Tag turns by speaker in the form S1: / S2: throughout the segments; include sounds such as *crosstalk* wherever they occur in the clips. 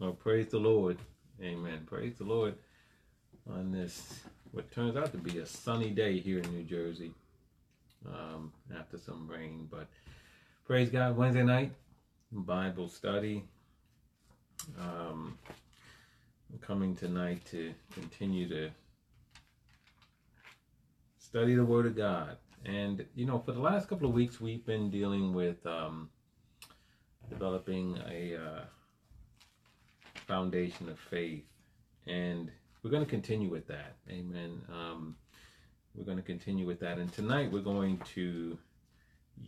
S1: Well, praise the Lord. Amen. Praise the Lord on this, what turns out to be a sunny day here in New Jersey um, after some rain. But praise God, Wednesday night, Bible study. Um, I'm coming tonight to continue to study the Word of God. And, you know, for the last couple of weeks, we've been dealing with um, developing a uh, foundation of faith. And we're going to continue with that. Amen. Um, we're going to continue with that. And tonight we're going to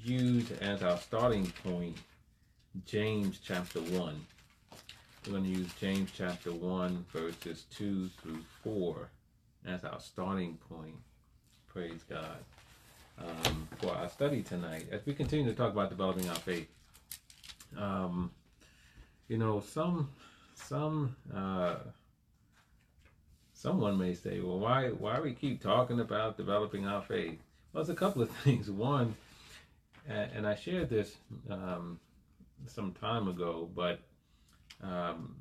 S1: use as our starting point James chapter 1. We're going to use James chapter 1, verses 2 through 4 as our starting point. Praise God. Um, for our study tonight, as we continue to talk about developing our faith. Um, you know, some some uh, someone may say, well, why why we keep talking about developing our faith? Well, it's a couple of *laughs* things. One, and I shared this um, some time ago, but um,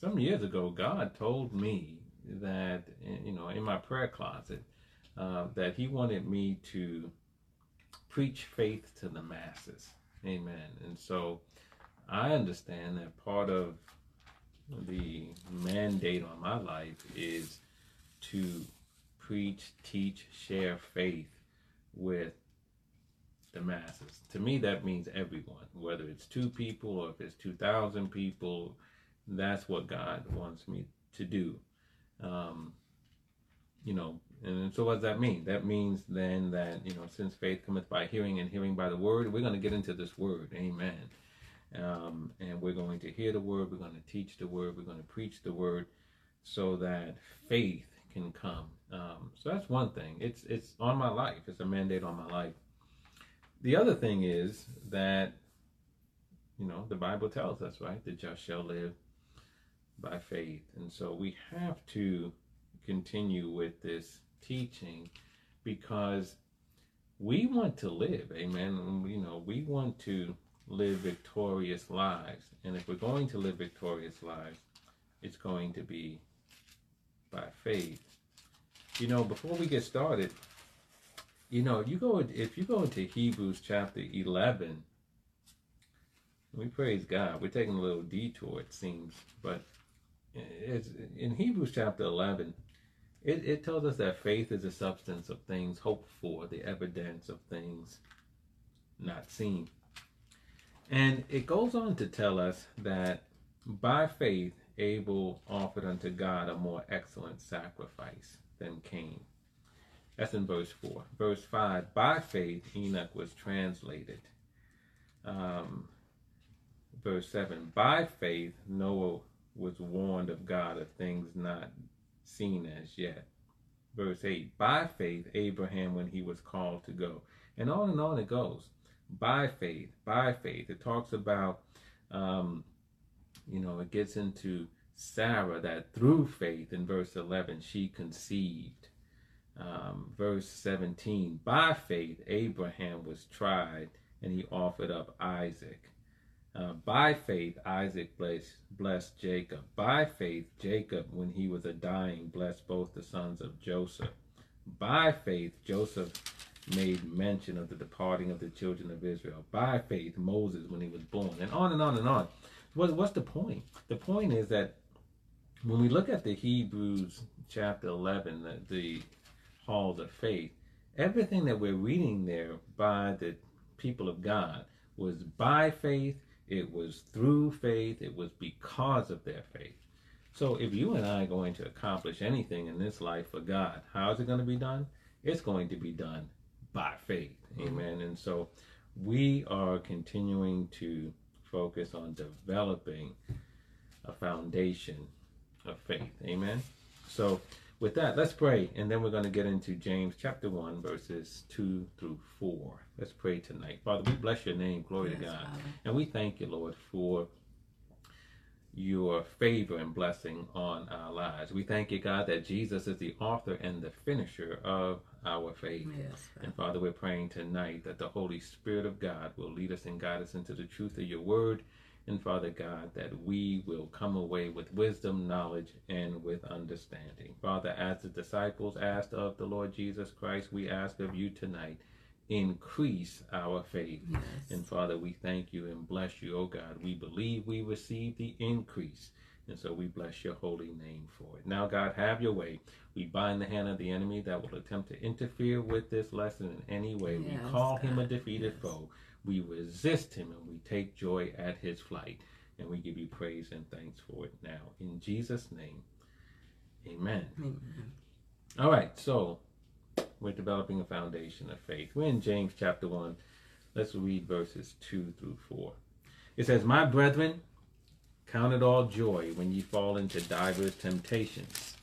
S1: some years ago, God told me that you know in my prayer closet uh, that He wanted me to preach faith to the masses. Amen. And so I understand that part of the mandate on my life is to preach, teach, share faith with the masses. To me, that means everyone, whether it's two people or if it's 2,000 people, that's what God wants me to do. Um, you know, and so what does that mean? That means then that, you know, since faith cometh by hearing and hearing by the word, we're going to get into this word. Amen. Um, and we're going to hear the word, we're going to teach the word, we're going to preach the word so that faith can come. Um, so that's one thing. It's it's on my life. It's a mandate on my life. The other thing is that you know the Bible tells us right the just shall live by faith, and so we have to continue with this teaching because we want to live. Amen. You know we want to live victorious lives. And if we're going to live victorious lives, it's going to be by faith. You know, before we get started, you know, you go if you go into Hebrews chapter 11, we praise God. We're taking a little detour, it seems, but it's in Hebrews chapter 11. It, it tells us that faith is the substance of things hoped for, the evidence of things not seen. And it goes on to tell us that by faith, Abel offered unto God a more excellent sacrifice than Cain. That's in verse 4. Verse 5 By faith, Enoch was translated. Um, verse 7 By faith, Noah was warned of God of things not seen as yet. Verse 8 By faith, Abraham, when he was called to go. And on and on it goes by faith, by faith. It talks about, um, you know, it gets into Sarah that through faith in verse 11 she conceived. Um, verse 17, by faith Abraham was tried and he offered up Isaac. Uh, by faith Isaac blessed, blessed Jacob. By faith Jacob, when he was a dying, blessed both the sons of Joseph. By faith Joseph made mention of the departing of the children of Israel. By faith, Moses, when he was born, and on and on and on. What, what's the point? The point is that when we look at the Hebrews chapter 11, the, the halls of faith, everything that we're reading there by the people of God was by faith, it was through faith, it was because of their faith. So if you and I are going to accomplish anything in this life for God, how is it going to be done? It's going to be done by faith. Mm-hmm. Amen. And so we are continuing to focus on developing a foundation of faith. Amen. So with that, let's pray, and then we're going to get into James chapter 1, verses 2 through 4. Let's pray tonight. Father, we bless your name. Glory yes, to God. Father. And we thank you, Lord, for your favor and blessing on our lives. We thank you, God, that Jesus is the author and the finisher of our faith. Yes, and Father, we're praying tonight that the Holy Spirit of God will lead us and guide us into the truth of your word. And Father God, that we will come away with wisdom, knowledge, and with understanding. Father, as the disciples asked of the Lord Jesus Christ, we ask of you tonight increase our faith.
S2: Yes.
S1: And Father, we thank you and bless you, oh God. We believe we receive the increase. And so we bless your holy name for it. Now, God, have your way. We bind the hand of the enemy that will attempt to interfere with this lesson in any way.
S2: Yes,
S1: we call him a defeated
S2: Yes.
S1: foe. We resist him and we take joy at his flight. And we give you praise and thanks for it now. In Jesus' name, amen.
S2: Amen.
S1: All right, so we're developing a foundation of faith. We're in James chapter 1. Let's read verses 2 through 4. It says, My brethren, count it all joy when ye fall into divers temptations,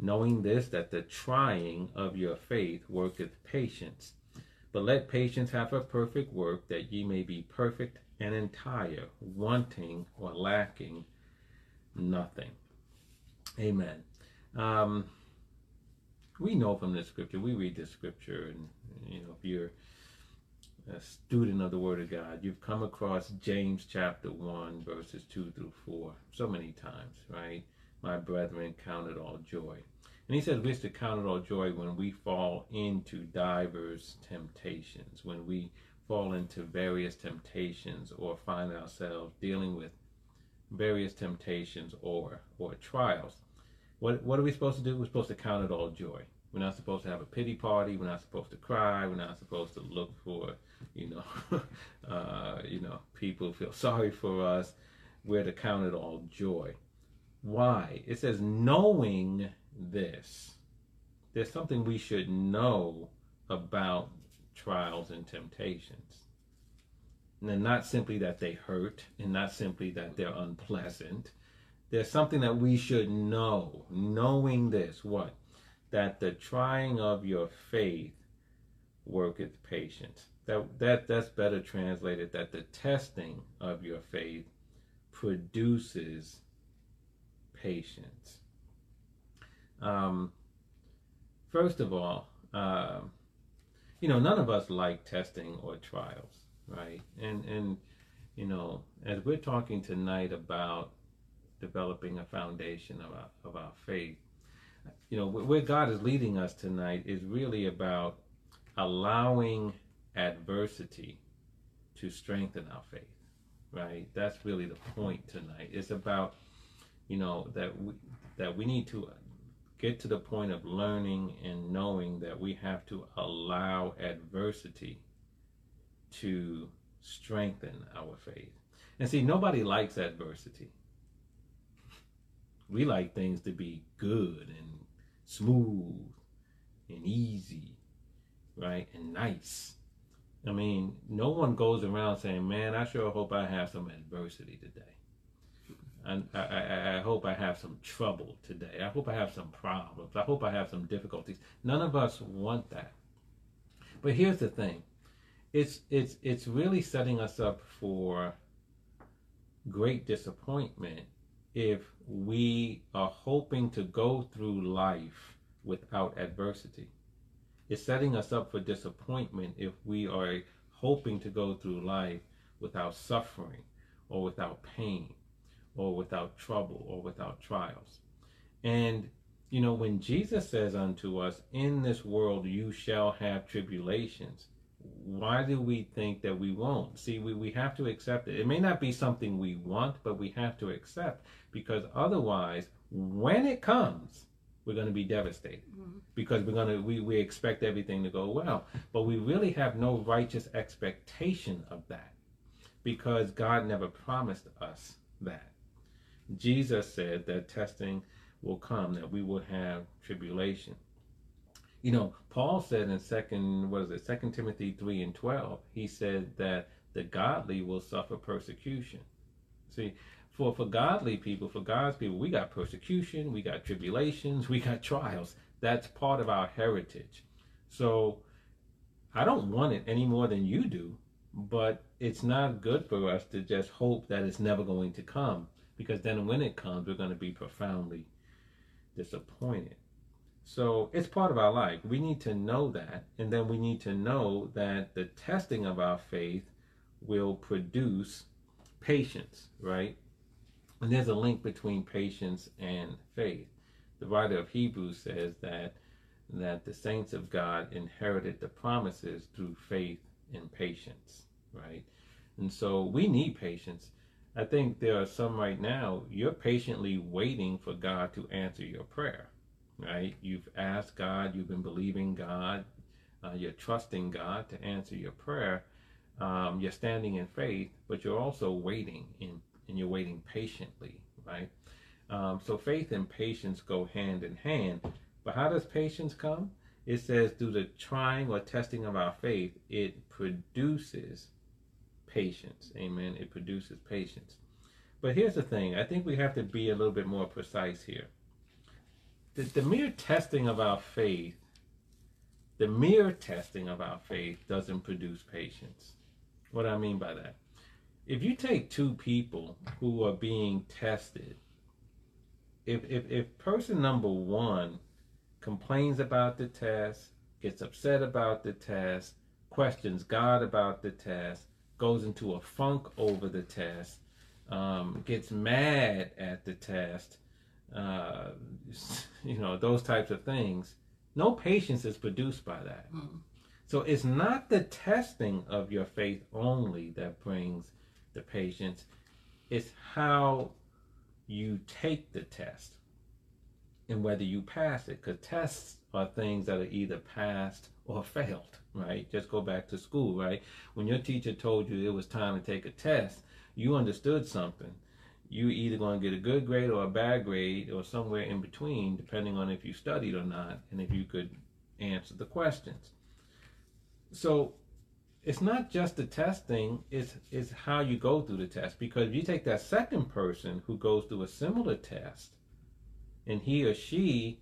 S1: knowing this, that the trying of your faith worketh patience. But let patience have a perfect work, that ye may be perfect and entire, wanting or lacking nothing. Amen. Um, we know from the scripture, we read the scripture, and you know, if you're a student of the Word of God, you've come across James chapter 1, verses 2 through 4 so many times, right? My brethren, count it all joy. And he says we're to count it all joy when we fall into divers temptations, when we fall into various temptations or find ourselves dealing with various temptations or or trials. What what are we supposed to do? We're supposed to count it all joy. We're not supposed to have a pity party. We're not supposed to cry. We're not supposed to look for, you know, *laughs* uh, you know, people feel sorry for us. We're to count it all joy. Why? It says knowing this. There's something we should know about trials and temptations. And not simply that they hurt, and not simply that they're unpleasant. There's something that we should know. Knowing this, what? That the trying of your faith worketh patience. That that that's better translated. That the testing of your faith produces patience. Um, first of all, um, you know, none of us like testing or trials, right? And and you know, as we're talking tonight about developing a foundation of our, of our faith, you know, where God is leading us tonight is really about allowing adversity to strengthen our faith, right? That's really the point tonight. It's about, you know, that we that we need to get to the point of learning and knowing that we have to allow adversity to strengthen our faith. And see, nobody likes adversity. We like things to be good and smooth and easy, right? And nice. I mean, no one goes around saying, man, I sure hope I have some adversity today. I, I, I hope I have some trouble today. I hope I have some problems. I hope I have some difficulties. None of us want that. But here's the thing. It's it's it's really setting us up for great disappointment if we are hoping to go through life without adversity. It's setting us up for disappointment if we are hoping to go through life without suffering or without pain or without trouble or without trials. And, you know, when Jesus says unto us, In this world you shall have tribulations, why do we think that we won't? See, we, we have to accept it. It may not be something we want, but we have to accept because otherwise, when it comes, we're going to be devastated. Mm-hmm. Because we're going to we, we expect everything to go well. But we really have no righteous expectation of that because god never promised us that. Jesus said that testing will come that we will have tribulation you know paul said in second what is it second timothy 3 and 12 he said that the godly will suffer persecution see for for godly people, for God's people, we got persecution, we got tribulations, we got trials. That's part of our heritage. So I don't want it any more than you do, but it's not good for us to just hope that it's never going to come because then when it comes, we're going to be profoundly disappointed. So it's part of our life. We need to know that, and then we need to know that the testing of our faith will produce patience, right? And there's a link between patience and faith. The writer of Hebrews says that that the saints of God inherited the promises through faith and patience, right? And so we need patience. I think there are some right now, you're patiently waiting for God to answer your prayer, right? You've asked God, you've been believing God, uh, you're trusting God to answer your prayer. Um, you're standing in faith, but you're also waiting in, and you're waiting patiently, right? Um, so faith and patience go hand in hand. But how does patience come? It says, through the trying or testing of our faith, it produces patience. Amen. It produces patience. But here's the thing I think we have to be a little bit more precise here. The, the mere testing of our faith, the mere testing of our faith doesn't produce patience. What do I mean by that? If you take two people who are being tested, if, if, if person number one complains about the test, gets upset about the test, questions God about the test, goes into a funk over the test, um, gets mad at the test, uh, *laughs* you know, those types of things. No patience is produced by that. Mm. So it's not the testing of your faith only that brings the patience, it's how you take the test and whether you pass it. Because tests are things that are either passed or *laughs* failed, right? Just go back to school, right? When your teacher told you it was time to take a test, you understood something. You either going to get a good grade or a bad grade or somewhere in between, depending on if you studied or not and if you could answer the questions. So it's not just the testing, it's, it's how you go through the test. Because if you take that second person who goes through a similar test and he or she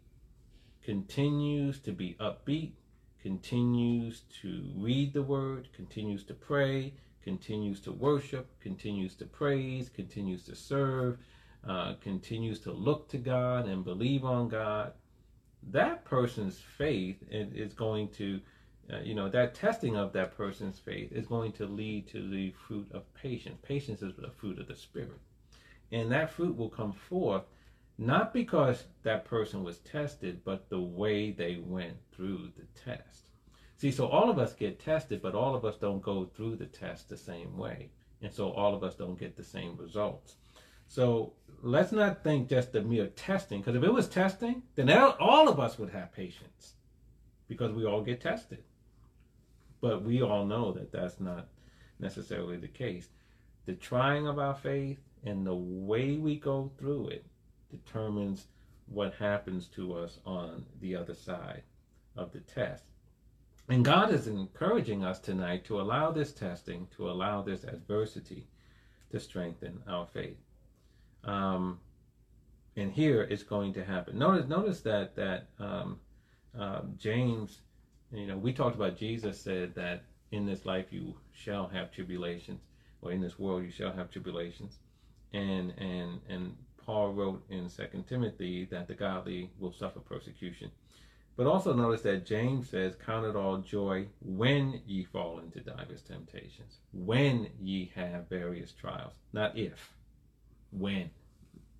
S1: continues to be upbeat, continues to read the word, continues to pray, continues to worship, continues to praise, continues to serve, uh, continues to look to God and believe on God, that person's faith is going to, uh, you know, that testing of that person's faith is going to lead to the fruit of patience. Patience is the fruit of the Spirit. And that fruit will come forth not because that person was tested, but the way they went through the test. See, so all of us get tested, but all of us don't go through the test the same way. And so all of us don't get the same results. So let's not think just the mere testing, because if it was testing, then all of us would have patience because we all get tested. But we all know that that's not necessarily the case. The trying of our faith and the way we go through it determines what happens to us on the other side of the test. And God is encouraging us tonight to allow this testing, to allow this adversity to strengthen our faith. Um, and here it's going to happen. Notice, notice that that um, uh, James, you know, we talked about Jesus said that in this life you shall have tribulations, or in this world you shall have tribulations, and and and Paul wrote in Second Timothy that the godly will suffer persecution. But also notice that James says, Count it all joy when ye fall into divers temptations, when ye have various trials, not if, when,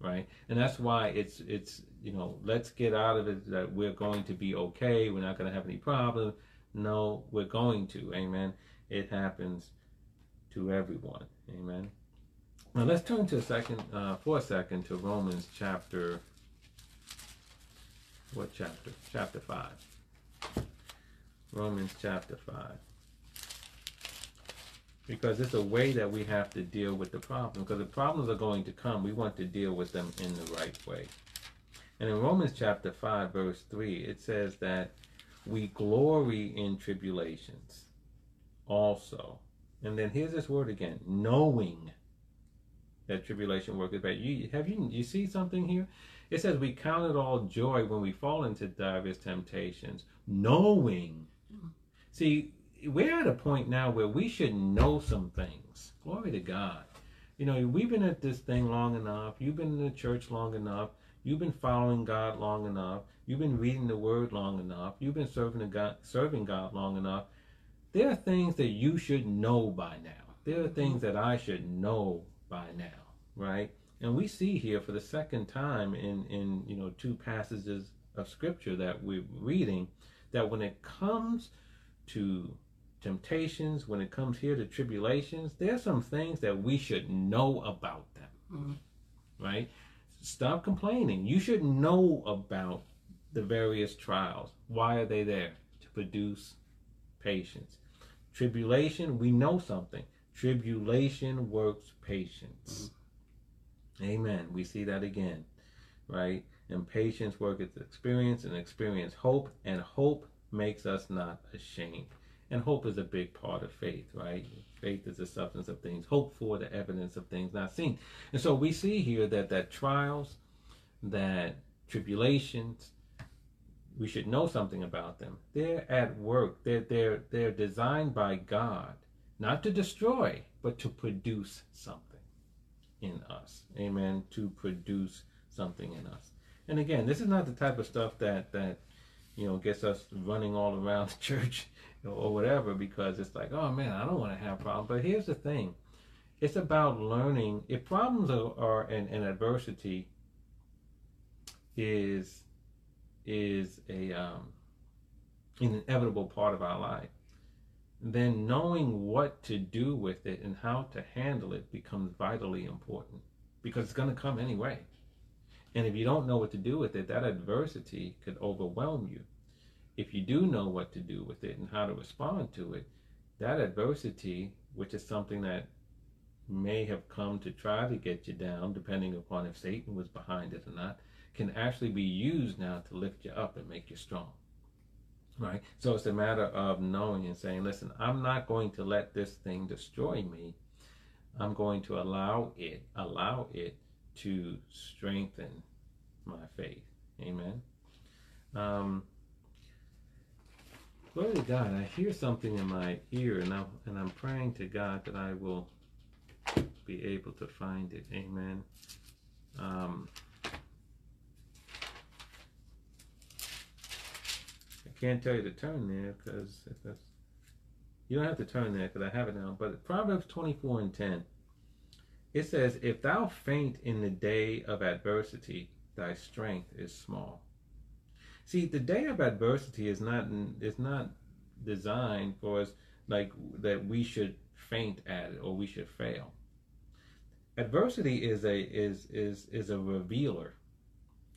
S1: right? And that's why it's it's you know let's get out of it that we're going to be okay, we're not going to have any problems. No, we're going to, amen. It happens to everyone, amen. Now let's turn to a second, uh, for a second, to Romans chapter. What chapter? Chapter five. Romans chapter five. Because it's a way that we have to deal with the problem. Because the problems are going to come, we want to deal with them in the right way. And in Romans chapter 5, verse 3, it says that we glory in tribulations also. And then here's this word again knowing that tribulation worketh bad. You have you you see something here? It says we count it all joy when we fall into diverse temptations, knowing. See, we're at a point now where we should know some things. Glory to God. You know, we've been at this thing long enough. You've been in the church long enough. You've been following God long enough. You've been reading the Word long enough. You've been serving God, serving God long enough. There are things that you should know by now. There are things that I should know by now, right? And we see here for the second time in in you know two passages of scripture that we're reading that when it comes to temptations, when it comes here to tribulations, there are some things that we should know about them. Mm-hmm. Right? Stop complaining. You should know about the various trials. Why are they there? To produce patience. Tribulation, we know something. Tribulation works patience. Mm-hmm. Amen. We see that again, right? And patience worketh experience, and experience hope, and hope makes us not ashamed. And hope is a big part of faith, right? Faith is the substance of things hoped for, the evidence of things not seen. And so we see here that that trials, that tribulations, we should know something about them. They're at work. They're they're they're designed by God not to destroy, but to produce something in us. Amen. To produce something in us. And again, this is not the type of stuff that that you know gets us running all around *laughs* the church or whatever because it's like, oh man, I don't want to have problems. But here's the thing. It's about learning. If problems are, are an, an adversity is is a um, an inevitable part of our life, then knowing what to do with it and how to handle it becomes vitally important because it's going to come anyway. And if you don't know what to do with it, that adversity could overwhelm you. If you do know what to do with it and how to respond to it, that adversity, which is something that may have come to try to get you down, depending upon if Satan was behind it or not, can actually be used now to lift you up and make you strong. Right? So it's a matter of knowing and saying, listen, I'm not going to let this thing destroy me. I'm going to allow it, allow it to strengthen my faith. Amen. Um, glory to God. I hear something in my ear, and I'm and I'm praying to God that I will be able to find it. Amen. Um, can't tell you to turn there because you don't have to turn there because I have it now. But Proverbs 24 and 10, it says, If thou faint in the day of adversity, thy strength is small. See, the day of adversity is not is not designed for us like that we should faint at it or we should fail. Adversity is a is is is a revealer.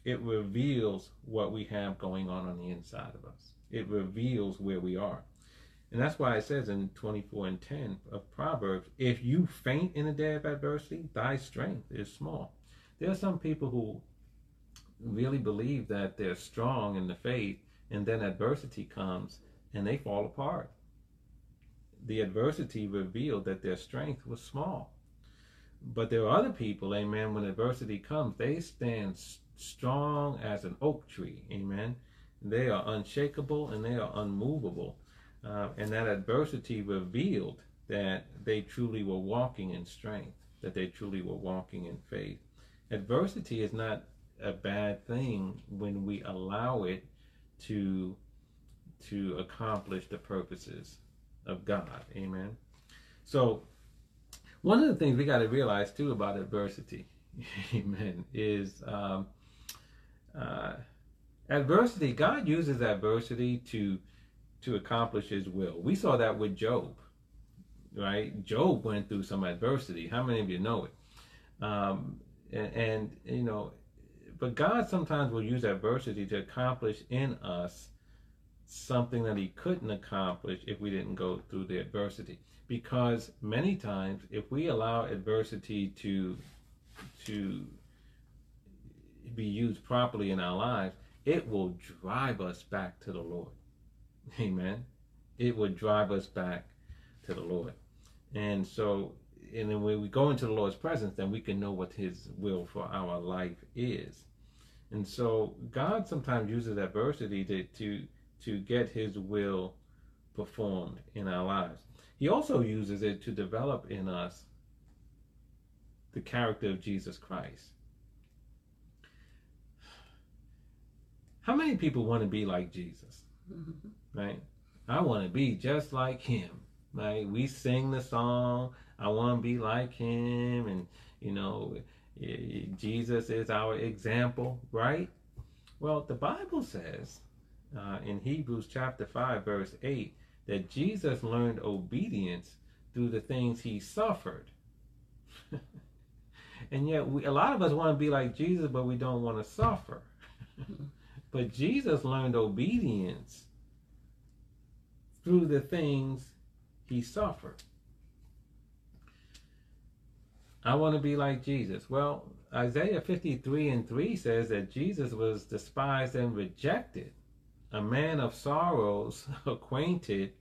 S1: It reveals what we have going on on the inside of us it reveals where we are. And that's why it says in 24 and 10 of Proverbs, if you faint in a day of adversity, thy strength is small. There are some people who really believe that they're strong in the faith, and then adversity comes and they fall apart. The adversity revealed that their strength was small. But there are other people, amen, when adversity comes, they stand strong as an oak tree, amen they are unshakable and they are unmovable. Uh, and that adversity revealed that they truly were walking in strength, that they truly were walking in faith. Adversity is not a bad thing when we allow it to to accomplish the purposes of God. Amen. So one of the things we got to realize too about adversity, *laughs* amen, is um, uh, Adversity, God uses adversity to to accomplish his will. We saw that with Job. Right? Job went through some adversity. How many of you know it? Um, and, and you know, but God sometimes will use adversity to accomplish in us something that he couldn't accomplish if we didn't go through the adversity because many times if we allow adversity to to be used properly in our lives it will drive us back to the Lord. Amen. It will drive us back to the Lord. And so, and then when we go into the Lord's presence, then we can know what His will for our life is. And so, God sometimes uses adversity to, to, to get His will performed in our lives. He also uses it to develop in us the character of Jesus Christ. How many people want to be like Jesus? Mm-hmm. Right? I want to be just like him. Right? We sing the song, I want to be like him, and You know, Jesus is our example, right? Well, the Bible says uh, in Hebrews chapter 5, verse 8, that Jesus learned obedience through the things he suffered. *laughs* and yet, we, a lot of us want to be like Jesus, but we don't want to suffer. But Jesus learned obedience through the things he suffered. I want to be like Jesus. Well, Isaiah 53 and 3 says that Jesus was despised and rejected, a man of sorrows, *laughs* acquainted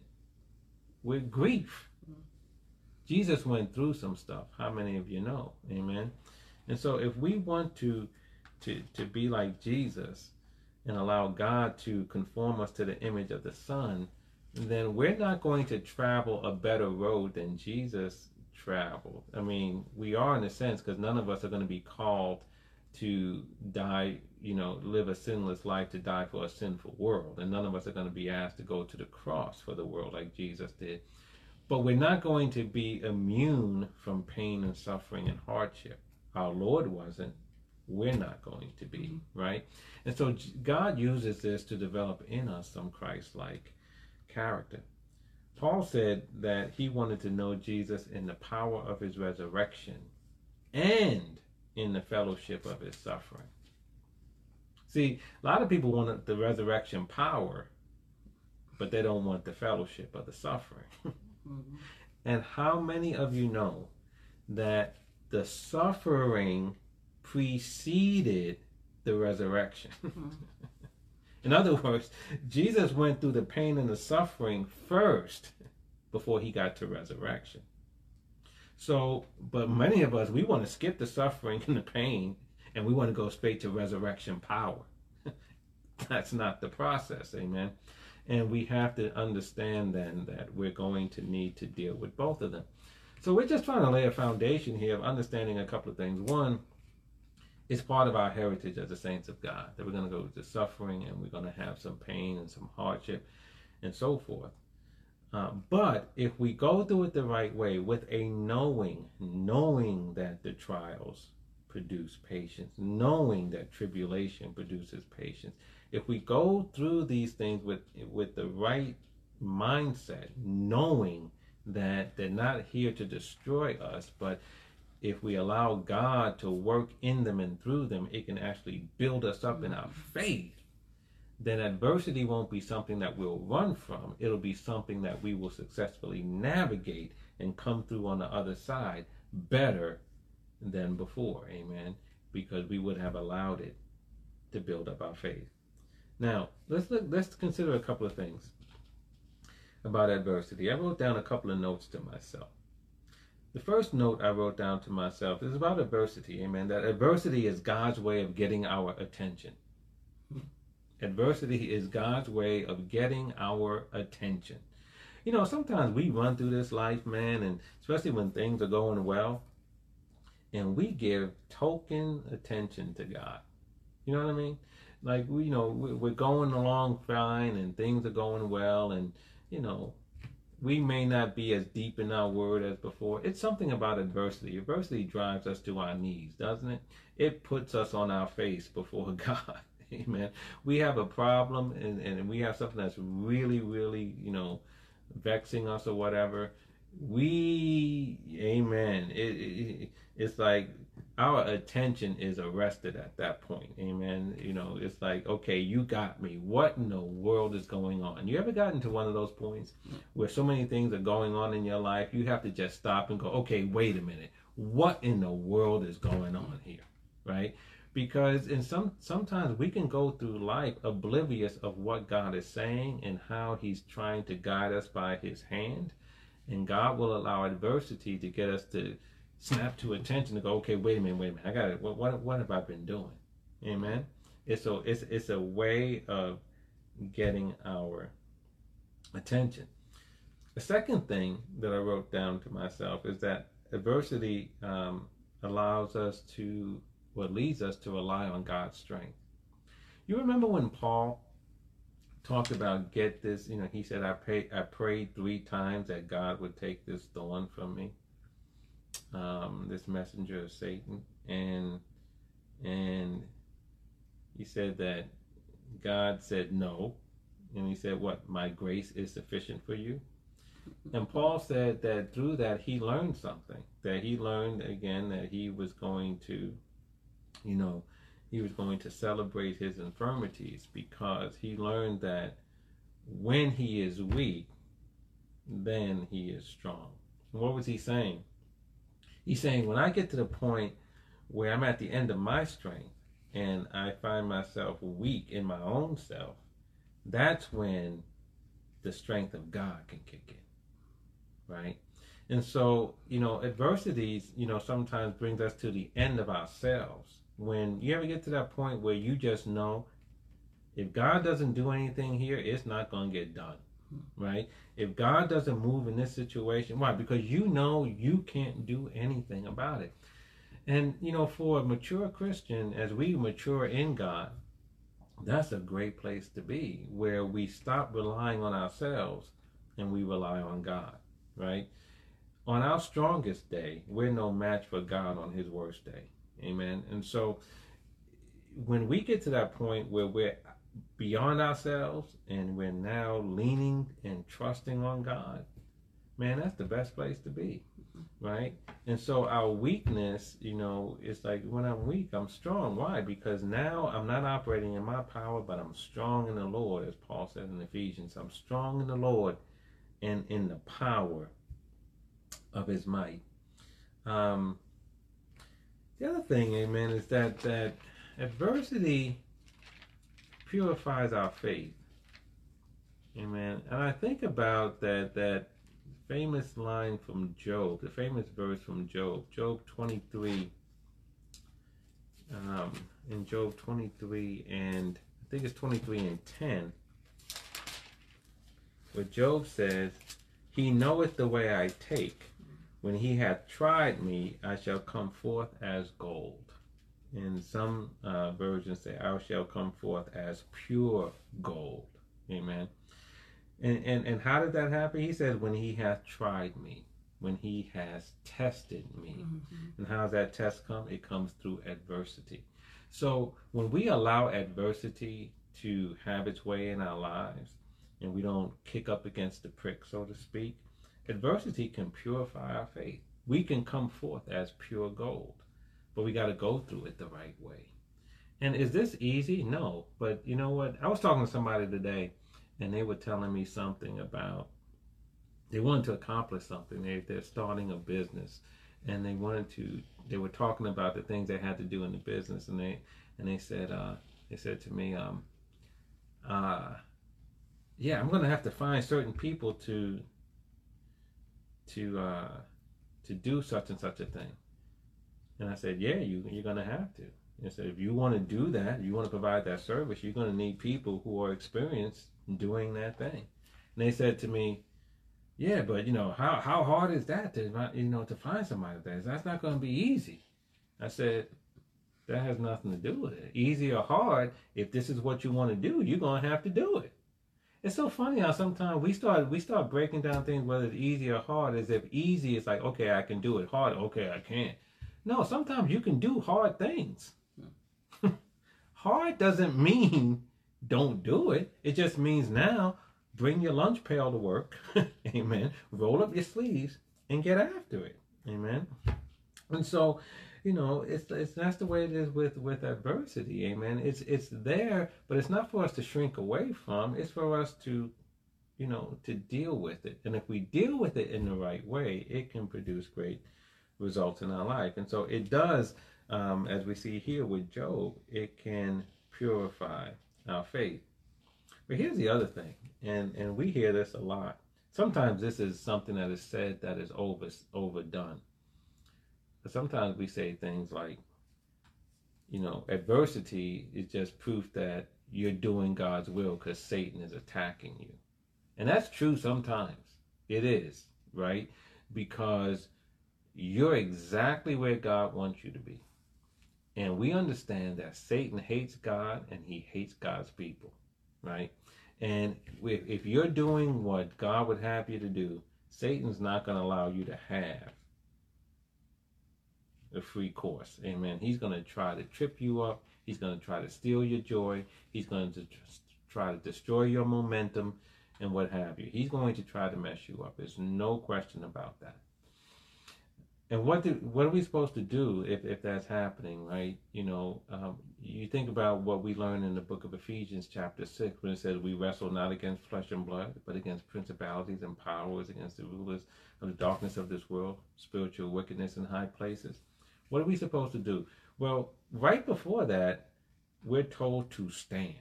S1: with grief. Jesus went through some stuff. How many of you know? Amen. And so if we want to to to be like Jesus and allow God to conform us to the image of the Son, then we're not going to travel a better road than Jesus traveled. I mean, we are in a sense because none of us are going to be called to die, you know, live a sinless life to die for a sinful world. And none of us are going to be asked to go to the cross for the world like Jesus did. But we're not going to be immune from pain and suffering and hardship. Our Lord wasn't. We're not going to be, mm-hmm. right? And so God uses this to develop in us some Christ like character. Paul said that he wanted to know Jesus in the power of his resurrection and in the fellowship of his suffering. See, a lot of people want the resurrection power, but they don't want the fellowship of the suffering. *laughs* mm-hmm. And how many of you know that the suffering preceded the resurrection? *laughs* Mm-hmm. In other words, Jesus went through the pain and the suffering first before he got to resurrection. So, but many of us, we want to skip the suffering and the pain and we want to go straight to resurrection power. *laughs* That's not the process, amen. And we have to understand then that we're going to need to deal with both of them. So we're just trying to lay a foundation here of understanding a couple of things. One, it's part of our heritage as the saints of God that we're going to go through suffering and we're going to have some pain and some hardship and so forth. Uh, but if we go through it the right way with a knowing, knowing that the trials produce patience, knowing that tribulation produces patience, if we go through these things with with the right mindset, knowing that they're not here to destroy us, but if we allow God to work in them and through them, it can actually build us up in our faith. Then adversity won't be something that we'll run from. It'll be something that we will successfully navigate and come through on the other side better than before. Amen. Because we would have allowed it to build up our faith. Now, let's look, let's consider a couple of things about adversity. I wrote down a couple of notes to myself. The first note I wrote down to myself is about adversity. Amen. That adversity is God's way of getting our attention. Adversity is God's way of getting our attention. You know, sometimes we run through this life, man, and especially when things are going well, and we give token attention to God. You know what I mean? Like we, you know, we're going along fine, and things are going well, and you know, we may not be as deep in our word as before. It's something about adversity. Adversity drives us to our knees, doesn't it? It puts us on our face before *laughs* God. Amen. We have a problem and, and we have something that's really, really, you know, vexing us or whatever. We, amen. It, it, it's like our attention is arrested at that point. Amen. You know, it's like, okay, you got me. What in the world is going on? You ever gotten to one of those points where so many things are going on in your life, you have to just stop and go, okay, wait a minute. What in the world is going on here? Right? Because in some sometimes we can go through life oblivious of what God is saying and how He's trying to guide us by His hand. And God will allow adversity to get us to snap to attention to go, okay, wait a minute, wait a minute, I got it. What, what, what have I been doing? Amen. It's a it's it's a way of getting our attention. The second thing that I wrote down to myself is that adversity um, allows us to, what leads us to rely on God's strength. You remember when Paul talked about get this, you know, he said, I, pray, I prayed three times that God would take this thorn from me. Um, this messenger of Satan, and and he said that God said no, and he said, "What? My grace is sufficient for you." And Paul said that through that he learned something. That he learned again that he was going to, you know, he was going to celebrate his infirmities because he learned that when he is weak, then he is strong. what was he saying? He's saying, when I get to the point where I'm at the end of my strength and I find myself weak in my own self, that's when the strength of God can kick in. Right? And so, you know, adversities, you know, sometimes brings us to the end of ourselves. When you ever get to that point where you just know if God doesn't do anything here, it's not going to get done right? If God doesn't move in this situation, why? Because you know you can't do anything about it. And, you know, for a mature Christian, as we mature in God, that's a great place to be where we stop relying on ourselves and we rely on God, right? On our strongest day, we're no match for God on his worst day. Amen. And so when we get to that point where we're beyond ourselves and we're now leaning and trusting on God, man, that's the best place to be. Right? And so our weakness, you know, it's like when I'm weak, I'm strong. Why? Because now I'm not operating in my power, but I'm strong in the Lord, as Paul said in Ephesians. I'm strong in the Lord and in the power of his might. Um, the other thing, amen, is that that adversity purifies our faith. Amen. And I think about that that famous line from Job, the famous verse from Job, Job 23. Um, in Job 23 and I think it's 23 and 10, where Job says, He knoweth the way I take. When he hath tried me, I shall come forth as gold. And some uh, versions say, I shall come forth as pure gold. Amen. And, and, and how did that happen? He says, when he hath tried me, when he has tested me. Mm-hmm. And how does that test come? It comes through adversity. So when we allow adversity to have its way in our lives, and we don't kick up against the prick, so to speak, adversity can purify our faith. We can come forth as pure gold but we got to go through it the right way. And is this easy? No. But you know what? I was talking to somebody today, and they were telling me something about they wanted to accomplish something. They, they're starting a business, and they wanted to. They were talking about the things they had to do in the business, and they and they said uh, they said to me, um, uh, yeah, I'm going to have to find certain people to to uh, to do such and such a thing. And I said, yeah, you, you're going to have to. I said, if you want to do that, you want to provide that service, you're going to need people who are experienced doing that thing. And they said to me, yeah, but you know, how, how hard is that to, you know, to find somebody that? That's not going to be easy. I said, that has nothing to do with it. Easy or hard, if this is what you want to do, you're going to have to do it. It's so funny how sometimes we start we start breaking down things whether it's easy or hard as if easy is like okay I can do it hard okay I can't no, sometimes you can do hard things. *laughs* hard doesn't mean don't do it. It just means now bring your lunch pail to work. *laughs* Amen. Roll up your sleeves and get after it. Amen. And so, you know, it's, it's that's the way it is with with adversity. Amen. It's it's there, but it's not for us to shrink away from. It's for us to, you know, to deal with it. And if we deal with it in the right way, it can produce great results in our life. And so it does, um, as we see here with Job, it can purify our faith. But here's the other thing, and, and we hear this a lot. Sometimes this is something that is said that is over, overdone. But sometimes we say things like, you know, adversity is just proof that you're doing God's will because Satan is attacking you. And that's true sometimes. It is, right? Because you're exactly where God wants you to be. And we understand that Satan hates God and he hates God's people, right? And if you're doing what God would have you to do, Satan's not going to allow you to have a free course. Amen. He's going to try to trip you up. He's going to try to steal your joy. He's going to try to destroy your momentum and what have you. He's going to try to mess you up. There's no question about that. And what do, what are we supposed to do if, if that's happening, right? You know, um, you think about what we learn in the book of Ephesians, chapter 6, when it says, We wrestle not against flesh and blood, but against principalities and powers, against the rulers of the darkness of this world, spiritual wickedness in high places. What are we supposed to do? Well, right before that, we're told to stand,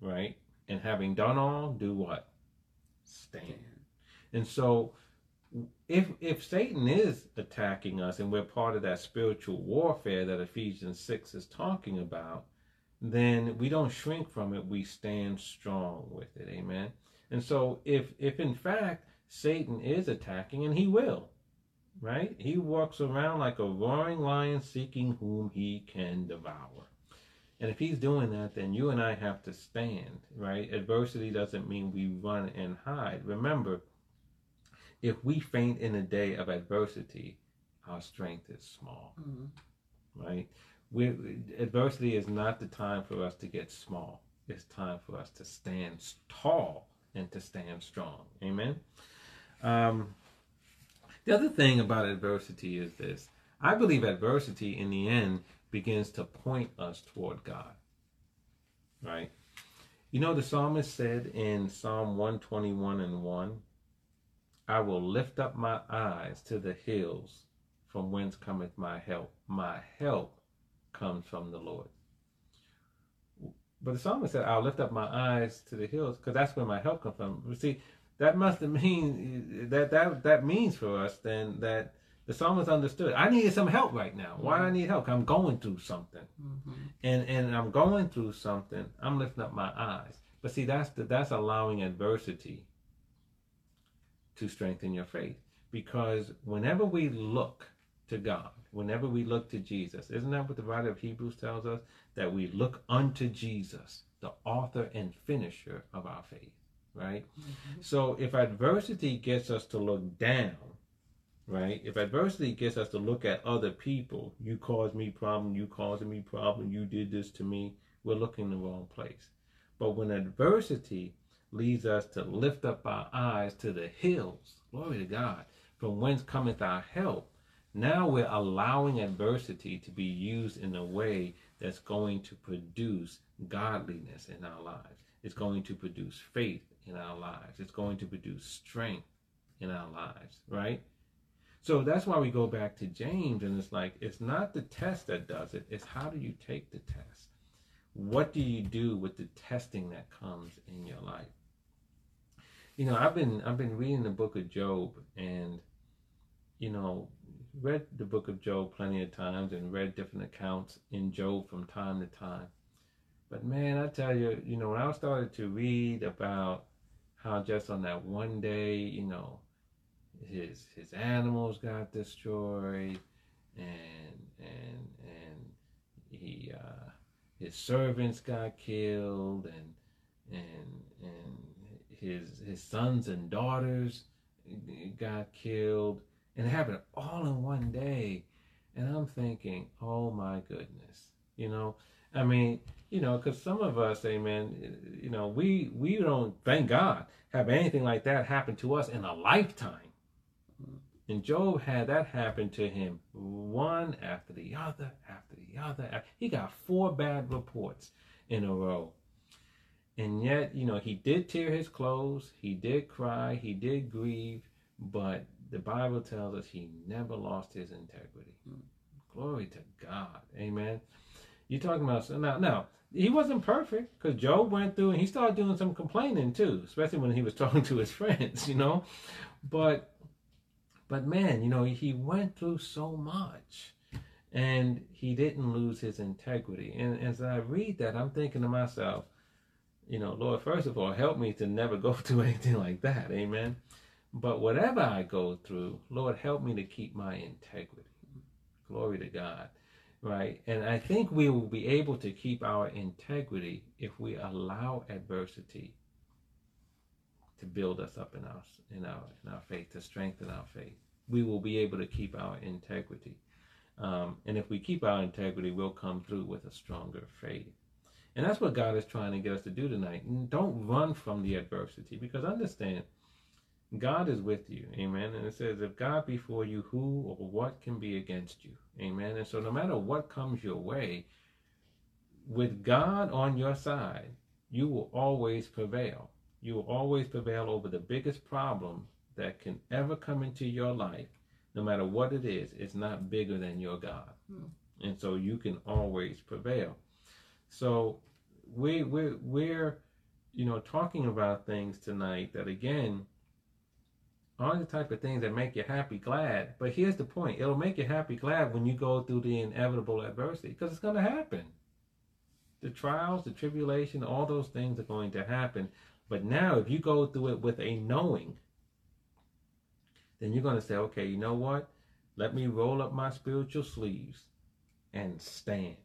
S1: right? And having done all, do what? Stand. And so, if if Satan is attacking us and we're part of that spiritual warfare that Ephesians 6 is talking about, then we don't shrink from it, we stand strong with it. Amen. And so if if in fact Satan is attacking and he will, right? He walks around like a roaring lion seeking whom he can devour. And if he's doing that, then you and I have to stand, right? Adversity doesn't mean we run and hide. Remember, if we faint in a day of adversity, our strength is small, mm-hmm. right? We, adversity is not the time for us to get small. It's time for us to stand tall and to stand strong. Amen. Um, the other thing about adversity is this: I believe adversity, in the end, begins to point us toward God. Right? You know, the psalmist said in Psalm 121 and 1 I will lift up my eyes to the hills from whence cometh my help. My help comes from the Lord. But the psalmist said, I'll lift up my eyes to the hills because that's where my help comes from. You see, that must mean that that that means for us then that the psalmist understood. I needed some help right now. Why mm-hmm. do I need help? I'm going through something, mm-hmm. and and I'm going through something. I'm lifting up my eyes. But see, that's the, that's allowing adversity to strengthen your faith. Because whenever we look to God, whenever we look to Jesus, isn't that what the writer of Hebrews tells us? That we look unto Jesus, the author and finisher of our faith, right? Mm-hmm. So if adversity gets us to look down, right? If adversity gets us to look at other people, you caused me problem, you causing me problem, you did this to me, we're looking in the wrong place. But when adversity leads us to lift up our eyes to the hills. Glory to God. From whence cometh our help. Now we're allowing adversity to be used in a way that's going to produce godliness in our lives. It's going to produce faith in our lives. It's going to produce strength in our lives, right? So that's why we go back to James and it's like, it's not the test that does it, it's how do you take the test? What do you do with the testing that comes in your life? You know, I've been I've been reading the book of Job and you know, read the book of Job plenty of times and read different accounts in Job from time to time. But man, I tell you, you know, when I started to read about how just on that one day, you know, his his animals got destroyed and and and he uh, his servants got killed and and and his his sons and daughters got killed, and it happened all in one day. And I'm thinking, oh my goodness, you know, I mean, you know, because some of us, amen, you know, we we don't, thank God, have anything like that happen to us in a lifetime. And Job had that happen to him one after the other, after the other. He got four bad reports in a row. And yet, you know, he did tear his clothes, he did cry, he did grieve, but the Bible tells us he never lost his integrity. Mm. Glory to God. Amen. You're talking about so now now he wasn't perfect because Job went through and he started doing some complaining too, especially when he was *laughs* talking to his friends, you know. But but man, you know, he went through so much and he didn't lose his integrity. And as I read that, I'm thinking to myself, you know, Lord, first of all, help me to never go *laughs* through anything like that. Amen. But whatever I go through, Lord, help me to keep my integrity. Glory to God. Right? And I think we will be able to keep our integrity if we allow adversity to build us up in our in our in our faith, to strengthen our faith. We will be able to keep our integrity. Um, and if we keep our integrity, we'll come through with a stronger faith. And that's what God is trying to get us to do tonight. Don't run from the adversity because understand, God is with you. Amen. And it says, if God be for you, who or what can be against you? Amen. And so no matter what comes your way, with God on your side, you will always prevail. You will always prevail over the biggest problem that can ever come into your life, no matter what it is. It's not bigger than your God. Hmm. And so you can always prevail. So we we we're you know talking about things tonight that again are the type of things that make you happy, glad. But here's the point: it'll make you happy, glad when you go through the inevitable adversity, because it's going to happen. The trials, the tribulation, all those things are going to happen. But now, if you go through it with a knowing, then you're going to say, okay, you know what? Let me roll up my spiritual sleeves and stand.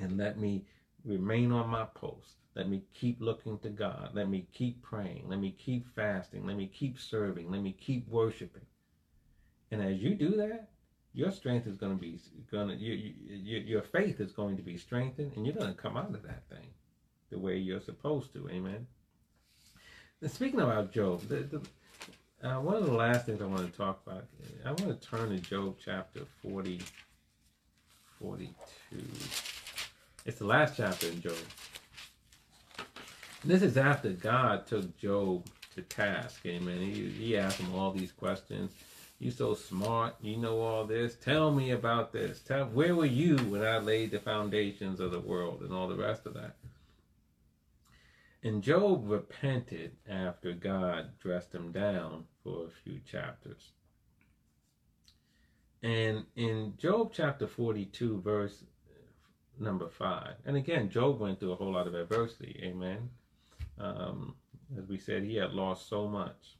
S1: And let me remain on my post. Let me keep looking to God. Let me keep praying. Let me keep fasting. Let me keep serving. Let me keep worshiping. And as you do that, your strength is going to be going to your, your, your faith is going to be strengthened, and you're going to come out of that thing the way you're supposed to. Amen. And speaking about Job, the, the, uh, one of the last things I want to talk about, I want to turn to Job chapter 40, 42. It's the last chapter in Job. This is after God took Job to task. Amen. He, he asked him all these questions. You're so smart. You know all this. Tell me about this. Tell where were you when I laid the foundations of the world and all the rest of that. And Job repented after God dressed him down for a few chapters. And in Job chapter 42, verse number five. And again, Job went through a whole lot of adversity. Amen. Um, as we said, he had lost so much.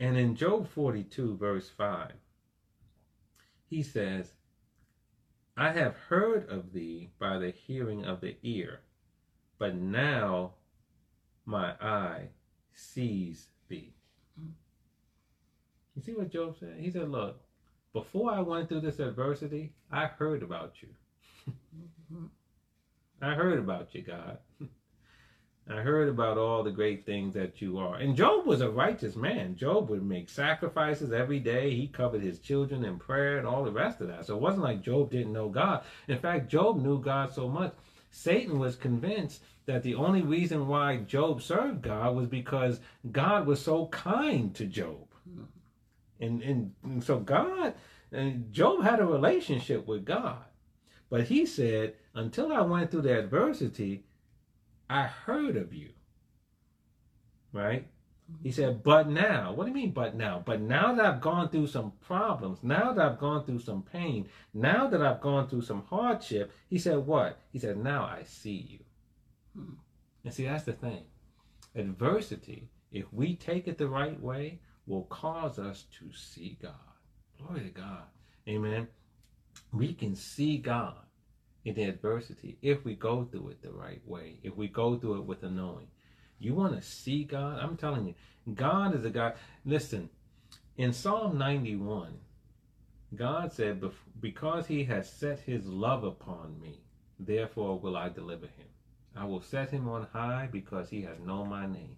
S1: And in Job 42, verse 5, he says, I have heard of thee by the hearing of the ear, but now my eye sees thee. You see what Job said? He said, Look, before I went through this adversity, I heard about you. *laughs* I heard about you, God. I heard about all the great things that you are. And Job was a righteous man. Job would make sacrifices every day. He covered his children in prayer and all the rest of that. So it wasn't like Job didn't know God. In fact, Job knew God so much. Satan was convinced that the only reason why Job served God was because God was so kind to Job. And, and, and so God, and Job had a relationship with God. But he said, until I went through the adversity, I heard of you. Right? He said, but now, what do you mean, but now? But now that I've gone through some problems, now that I've gone through some pain, now that I've gone through some hardship, he said, what? He said, now I see you. Hmm. And see, that's the thing. Adversity, if we take it the right way, will cause us to see God. Glory to God. Amen we can see God in the adversity if we go through it the right way, if we go through it with a knowing. You want to see God? I'm telling you, God is a God. Listen, in Psalm 91, God said, Because he has set his love upon me, therefore will I deliver him. I will set him on high because he has known my name.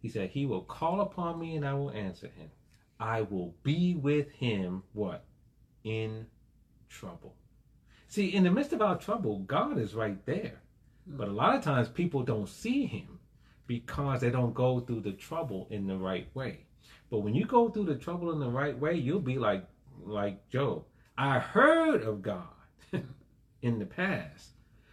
S1: He said, He will call upon me and I will answer him. I will be with him, what? In trouble. See, in the midst of our trouble, God is right there. Hmm. But a lot of times people don't see him because they don't go through the trouble in the right way. But when you go through the trouble in the right way, you'll be like like Job. I heard of God *laughs* in the past.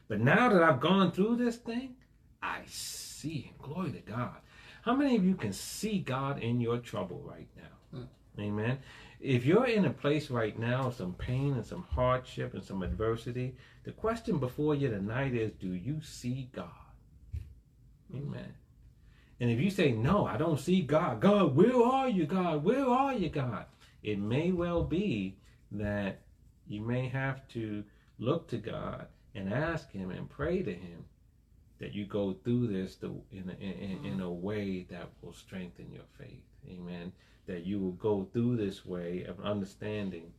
S1: But now that I've gone through this thing, I see him. Glory to God. How many of you can see God in your trouble right now? Hmm. Amen if you're in a place right now of some pain and some hardship and some adversity, the question before you tonight is do you see God? Amen. And if you say, no, I don't see God, God, where are you, God? Where are you, God? It may well be that you may have to look to God and ask Him and pray to Him that you go through this in a, in, in a way that will strengthen your faith. Amen that you will go through this way of understanding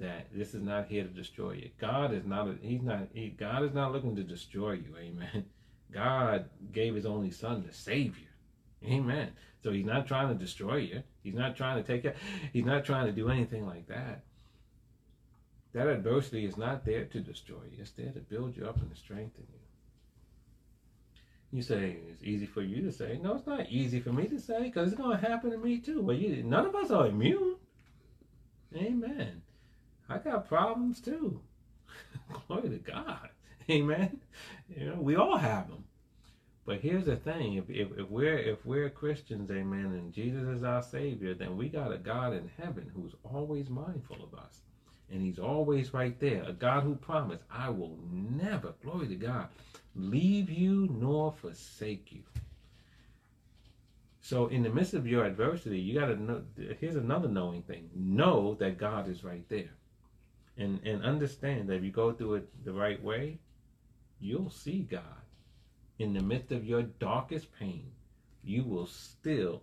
S1: that this is not here to destroy you. God is not. A, he's not. He, God is not looking to destroy you. Amen. *laughs* God gave His only Son to save you. Amen. So He's not trying to destroy you. He's not trying to take you. He's not trying to do anything like that. That adversity is not there to destroy you. It's there to build you up and to strengthen you. You say it's easy for you to say. No, it's not easy for me to say because it's going to happen to me too. Well, you, none of us are immune. Amen. I got problems too. *laughs* Glory to God. Amen. You know, we all have them. But here's the thing: if, if, if we're if we're Christians, Amen, and Jesus is our Savior, then we got a God in heaven who's always mindful of us, and He's always right there. A God who promised, "I will never, glory to God, leave you nor forsake you." So, in the midst of your adversity, you got to know. Here's another knowing thing: know that God is right there and and understand that if you go through it the right way, you'll see God. In the midst of your darkest pain, you will still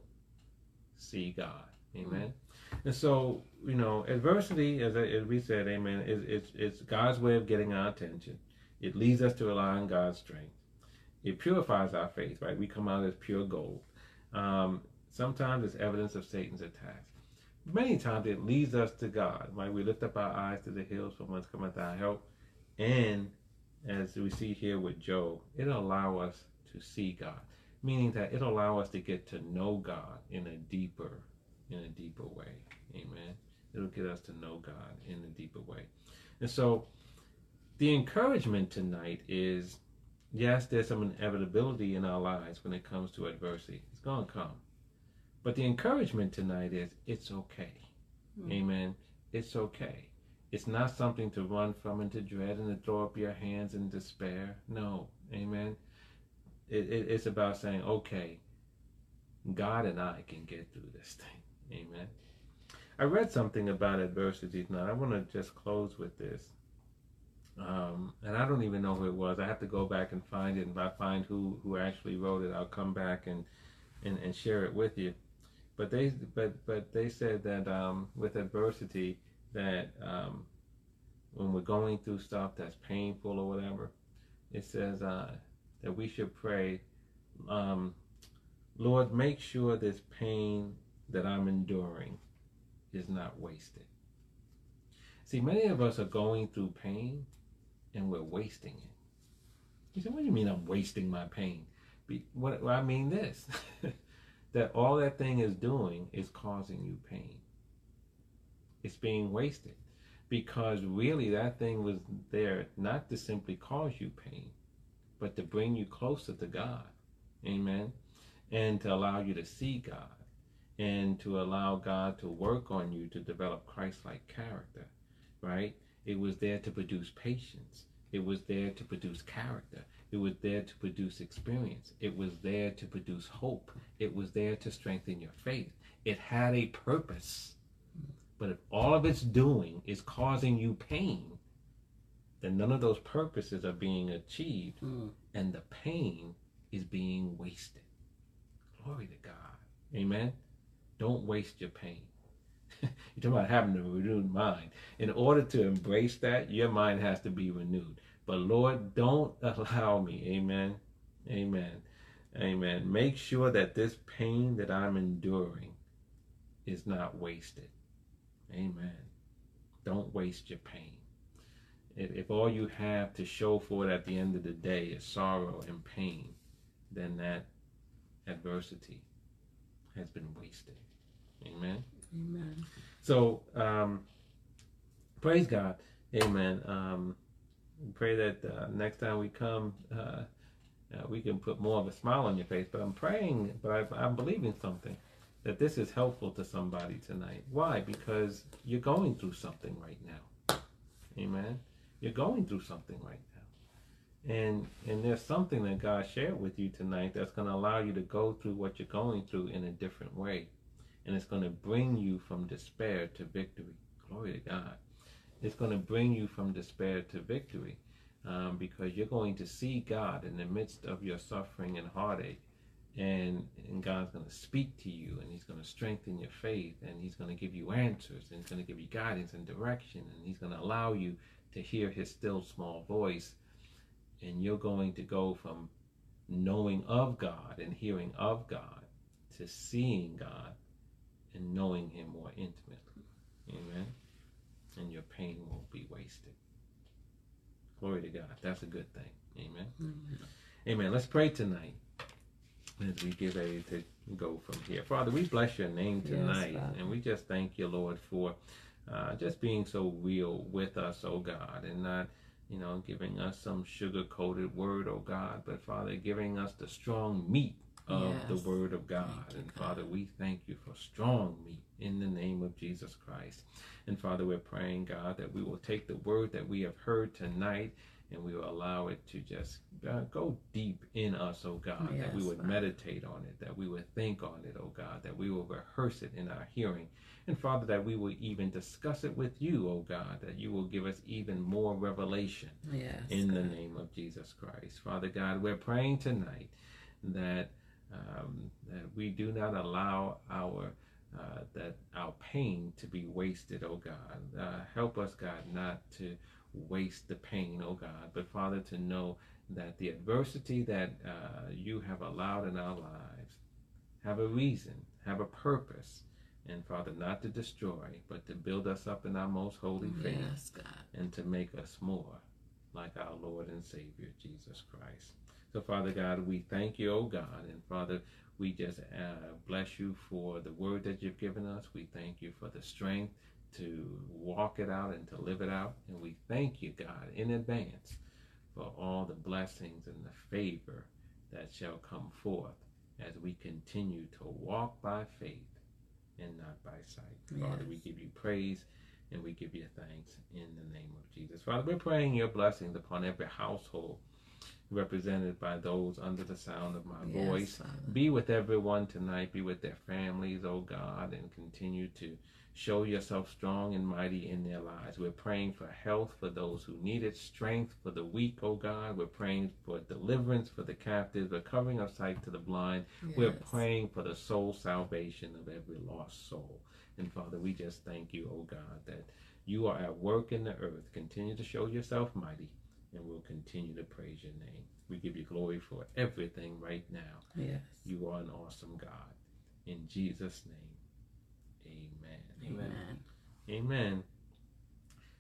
S1: see God. Amen. Mm-hmm. And so, you know, adversity, as, I, as we said, amen, is it's, it's God's way of getting our attention. It leads us to rely on God's strength. It purifies our faith, right? We come out as pure gold. Um, sometimes it's evidence of Satan's attacks many times it leads us to God. Right? We lift up our eyes to the hills from whence cometh our help. And as we see here with Job, it'll allow us to see God. Meaning that it'll allow us to get to know God in a deeper, in a deeper way. Amen. It'll get us to know God in a deeper way. And so the encouragement tonight is yes, there's some inevitability in our lives when it comes to adversity. It's gonna come. But the encouragement tonight is it's okay. Mm. Amen. It's okay. It's not something to run from and to dread and to throw up your hands in despair. No. Amen. It, it, it's about saying, okay, God and I can get through this thing. Amen. I read something about adversity tonight. I want to just close with this. Um, and I don't even know who it was. I have to go back and find it. And if I find who, who actually wrote it, I'll come back and, and, and share it with you. But they but but they said that um, with adversity that um, when we're going through stuff that's painful or whatever, it says uh, that we should pray, um, Lord, make sure this pain that I'm enduring is not wasted. See, many of us are going through pain and we're wasting it. You say, what do you mean I'm wasting my pain? Be, what, I mean this. *laughs* that all that thing is doing is causing you pain. It's being wasted because really that thing was there not to simply cause you pain, but to bring you closer to God. Amen. And to allow you to see God and to allow God to work on you to develop Christ like character, right? It was there to produce patience. It was there to produce character. It was there to produce experience. It was there to produce hope. It was there to strengthen your faith. It had a purpose. But if all of it's doing is causing you pain, then none of those purposes are being achieved mm. and the pain is being wasted. Glory to God. Amen. Don't waste your pain. *laughs* You're talking about having a renewed mind. In order to embrace that, your mind has to be renewed. But Lord, don't allow me. Amen. Amen. Amen. Make sure that this pain that I'm enduring is not wasted. Amen. Don't waste your pain. If, all you have to show for it at the end of the day is sorrow and pain, then that adversity has been wasted. Amen.
S2: Amen.
S1: So, um, praise God. Amen. Um, pray that uh, next time we come, uh, uh, we can put more of a smile on your face. But I'm praying, but I, I'm believing something that this is helpful to somebody tonight. Why? Because you're going through something right now. Amen. You're going through something right now. And and there's something that God shared with you tonight that's going to allow you to go through what you're going through in a different way. And it's going to bring you from despair to victory. Glory to God. It's going to bring you from despair to victory um, because you're going to see God in the midst of your suffering and heartache. And and God's going to speak to you and he's going to strengthen your faith and he's going to give you answers and he's going to give you guidance and direction and he's going to allow you to hear his still small voice. And you're going to go from knowing of God and hearing of God to seeing God and knowing him more intimately. Amen? And your pain won't be wasted. Glory to God. That's a good thing. Amen? Mm-hmm. amen. Let's pray tonight as we get ready to go from here. Father, we bless your name tonight, yes, and we just thank you, Lord, for uh, just being so real with us, oh God, and not, you know, giving us some sugar coated word, oh God, but Father, giving us the strong meat of yes. the word of God. You, and Father, we thank you for strong meat in the name of Jesus Christ. And Father, we're praying, God, that we will take the word that we have heard tonight and we will allow it to just uh, go deep in us, oh God, yes, that we would meditate on it, that we would think on it, oh God, that we will rehearse it in our hearing. And Father, that we will even discuss it with you, oh God, that you will give us even more revelation yes, in God. the name of Jesus Christ. Father God, we're praying tonight that um, that we do not allow our uh, that our pain to be wasted, oh God. Uh, help us, God, not to waste the pain, oh God, but Father, to know that the adversity that uh, you have allowed in our lives have a reason, have a purpose, and Father, not to destroy, but to build us up in our most holy faith yes, and to make us more like our Lord and Savior, Jesus Christ. So, Father God, we thank you, oh God, and Father, we just uh, bless you for the word that you've given us. We thank you for the strength to walk it out and to live it out. And we thank you, God, in advance for all the blessings and the favor that shall come forth as we continue to walk by faith and not by sight. Yes. Father, we give you praise and we give you thanks in the name of Jesus. Father, we're praying your blessings upon every household represented by those under the sound of my yes, voice. Father. Be with everyone tonight. Be with their families, oh God, and continue to Show yourself strong and mighty in their lives. We're praying for health for those who need it, strength for the weak, oh God. We're praying for deliverance for the captives, recovering of sight to the blind. Yes. We're praying for the soul salvation of every lost soul. And Father, we just thank you, oh God, that you are at work in the earth. Continue to show yourself mighty, and we'll continue to praise your name. We give you glory for everything right now.
S2: Yes.
S1: You are an awesome God. In Jesus' name. Amen.
S2: Amen.
S1: Amen.